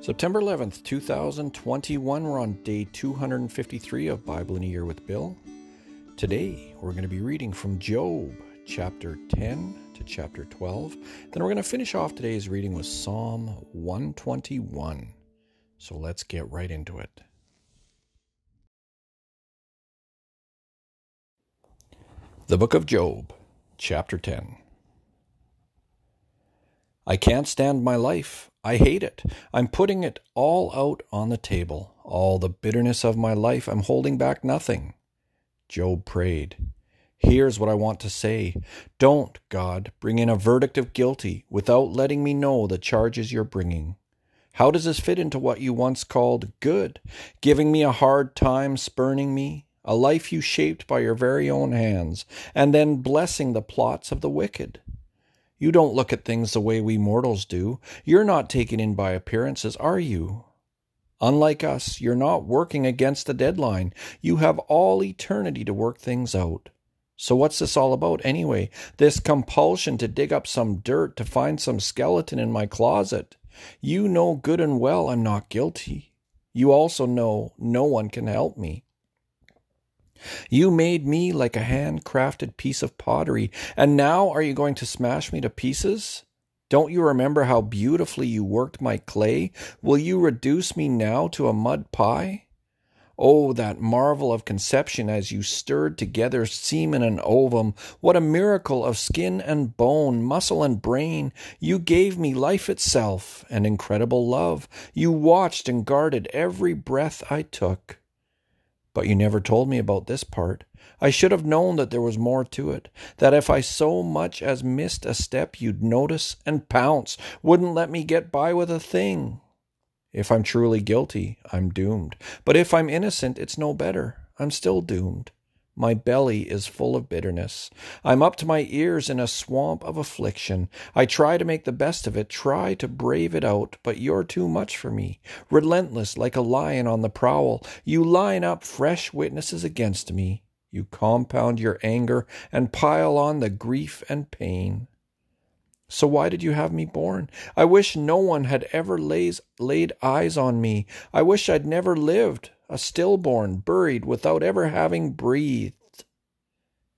September 11th, 2021. We're on day 253 of Bible in a Year with Bill. Today, we're going to be reading from Job, chapter 10 to chapter 12. Then we're going to finish off today's reading with Psalm 121. So let's get right into it. The Book of Job, chapter 10. I can't stand my life. I hate it. I'm putting it all out on the table. All the bitterness of my life, I'm holding back nothing. Job prayed. Here's what I want to say. Don't, God, bring in a verdict of guilty without letting me know the charges you're bringing. How does this fit into what you once called good? Giving me a hard time, spurning me, a life you shaped by your very own hands, and then blessing the plots of the wicked. You don't look at things the way we mortals do. You're not taken in by appearances, are you? Unlike us, you're not working against a deadline. You have all eternity to work things out. So, what's this all about anyway? This compulsion to dig up some dirt to find some skeleton in my closet. You know good and well I'm not guilty. You also know no one can help me. You made me like a handcrafted piece of pottery, and now are you going to smash me to pieces? Don't you remember how beautifully you worked my clay? Will you reduce me now to a mud pie? Oh, that marvel of conception as you stirred together semen and ovum. What a miracle of skin and bone, muscle and brain. You gave me life itself and incredible love. You watched and guarded every breath I took. But you never told me about this part. I should have known that there was more to it, that if I so much as missed a step, you'd notice and pounce, wouldn't let me get by with a thing. If I'm truly guilty, I'm doomed. But if I'm innocent, it's no better. I'm still doomed. My belly is full of bitterness. I'm up to my ears in a swamp of affliction. I try to make the best of it, try to brave it out, but you're too much for me. Relentless like a lion on the prowl, you line up fresh witnesses against me. You compound your anger and pile on the grief and pain. So why did you have me born? I wish no one had ever lays, laid eyes on me. I wish I'd never lived a stillborn, buried without ever having breathed.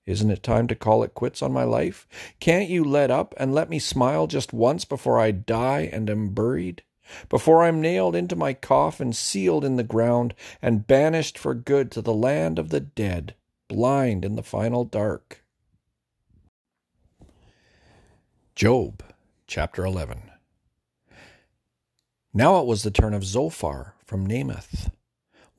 Isn't it time to call it quits on my life? Can't you let up and let me smile just once before I die and am buried? Before I'm nailed into my coffin, sealed in the ground, and banished for good to the land of the dead, blind in the final dark? Job chapter 11 Now it was the turn of Zophar from Naamath.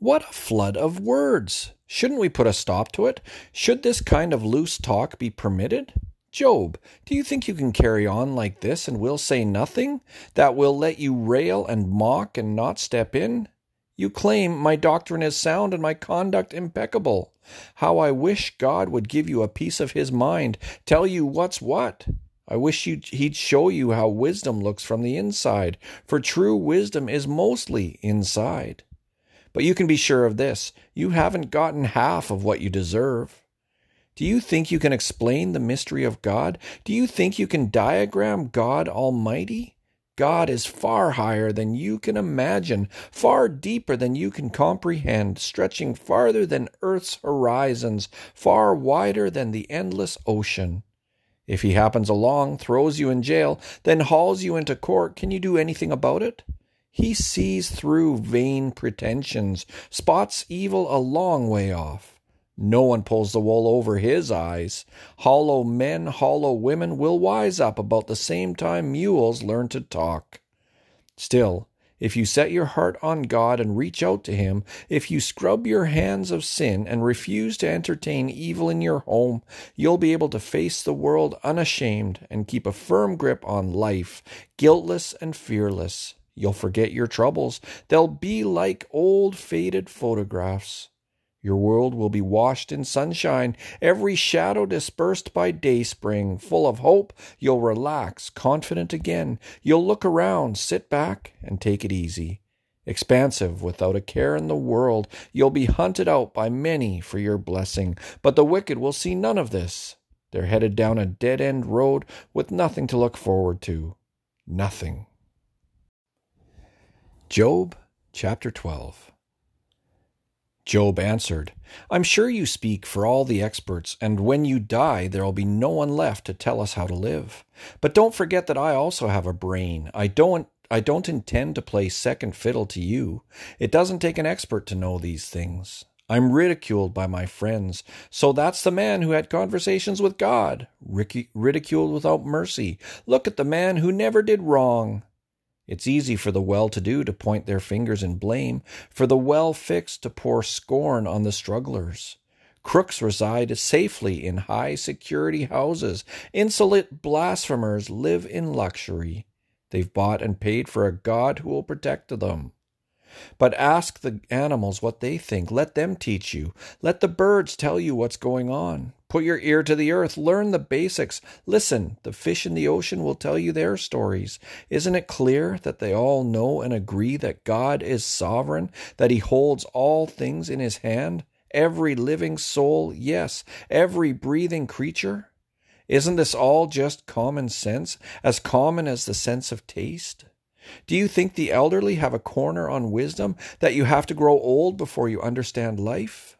What a flood of words! Shouldn't we put a stop to it? Should this kind of loose talk be permitted? Job, do you think you can carry on like this and we'll say nothing? That we'll let you rail and mock and not step in? You claim my doctrine is sound and my conduct impeccable. How I wish God would give you a piece of his mind, tell you what's what. I wish he'd show you how wisdom looks from the inside, for true wisdom is mostly inside. But you can be sure of this you haven't gotten half of what you deserve. Do you think you can explain the mystery of God? Do you think you can diagram God Almighty? God is far higher than you can imagine, far deeper than you can comprehend, stretching farther than earth's horizons, far wider than the endless ocean. If he happens along, throws you in jail, then hauls you into court, can you do anything about it? He sees through vain pretensions, spots evil a long way off. No one pulls the wool over his eyes. Hollow men, hollow women will wise up about the same time mules learn to talk. Still, if you set your heart on God and reach out to Him, if you scrub your hands of sin and refuse to entertain evil in your home, you'll be able to face the world unashamed and keep a firm grip on life, guiltless and fearless. You'll forget your troubles. They'll be like old faded photographs. Your world will be washed in sunshine, every shadow dispersed by dayspring. Full of hope, you'll relax, confident again. You'll look around, sit back, and take it easy. Expansive, without a care in the world, you'll be hunted out by many for your blessing. But the wicked will see none of this. They're headed down a dead end road with nothing to look forward to. Nothing. Job chapter 12. Job answered, I'm sure you speak for all the experts, and when you die, there'll be no one left to tell us how to live. But don't forget that I also have a brain. I don't I don't intend to play second fiddle to you. It doesn't take an expert to know these things. I'm ridiculed by my friends. So that's the man who had conversations with God. ridiculed without mercy. Look at the man who never did wrong. It's easy for the well to do to point their fingers in blame, for the well fixed to pour scorn on the strugglers. Crooks reside safely in high security houses. Insolent blasphemers live in luxury. They've bought and paid for a God who will protect them. But ask the animals what they think. Let them teach you. Let the birds tell you what's going on. Put your ear to the earth. Learn the basics. Listen, the fish in the ocean will tell you their stories. Isn't it clear that they all know and agree that God is sovereign, that He holds all things in His hand? Every living soul, yes, every breathing creature? Isn't this all just common sense, as common as the sense of taste? Do you think the elderly have a corner on wisdom that you have to grow old before you understand life?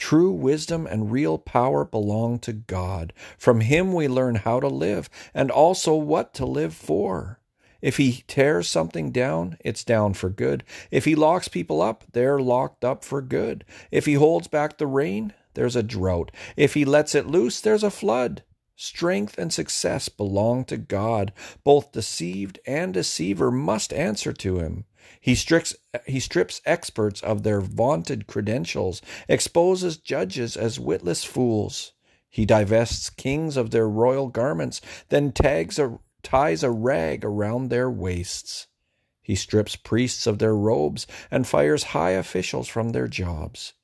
True wisdom and real power belong to God. From Him we learn how to live and also what to live for. If He tears something down, it's down for good. If He locks people up, they're locked up for good. If He holds back the rain, there's a drought. If he lets it loose, there's a flood. Strength and success belong to God. Both deceived and deceiver must answer to him. He strips, he strips experts of their vaunted credentials, exposes judges as witless fools. He divests kings of their royal garments, then tags a, ties a rag around their waists. He strips priests of their robes and fires high officials from their jobs.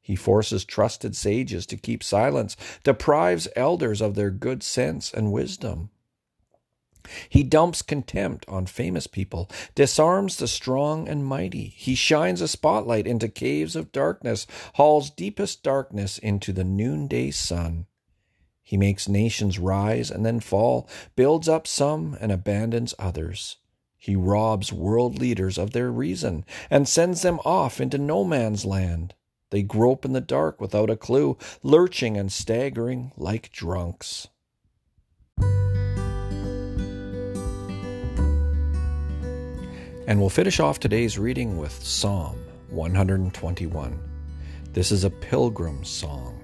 He forces trusted sages to keep silence, deprives elders of their good sense and wisdom. He dumps contempt on famous people, disarms the strong and mighty. He shines a spotlight into caves of darkness, hauls deepest darkness into the noonday sun. He makes nations rise and then fall, builds up some and abandons others. He robs world leaders of their reason and sends them off into no man's land. They grope in the dark without a clue, lurching and staggering like drunks. And we'll finish off today's reading with Psalm 121. This is a pilgrim's song.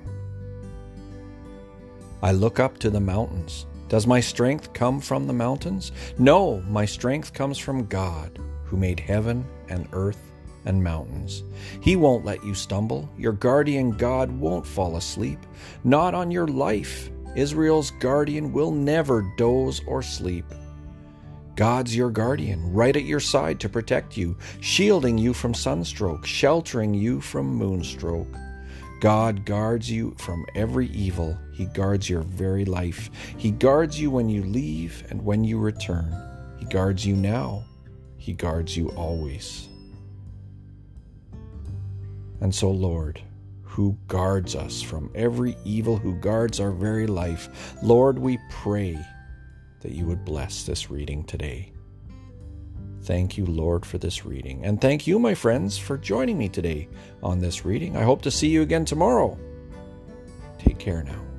I look up to the mountains. Does my strength come from the mountains? No, my strength comes from God, who made heaven and earth and mountains. He won't let you stumble. Your guardian God won't fall asleep. Not on your life. Israel's guardian will never doze or sleep. God's your guardian, right at your side to protect you, shielding you from sunstroke, sheltering you from moonstroke. God guards you from every evil. He guards your very life. He guards you when you leave and when you return. He guards you now. He guards you always. And so, Lord, who guards us from every evil, who guards our very life, Lord, we pray that you would bless this reading today. Thank you, Lord, for this reading. And thank you, my friends, for joining me today on this reading. I hope to see you again tomorrow. Take care now.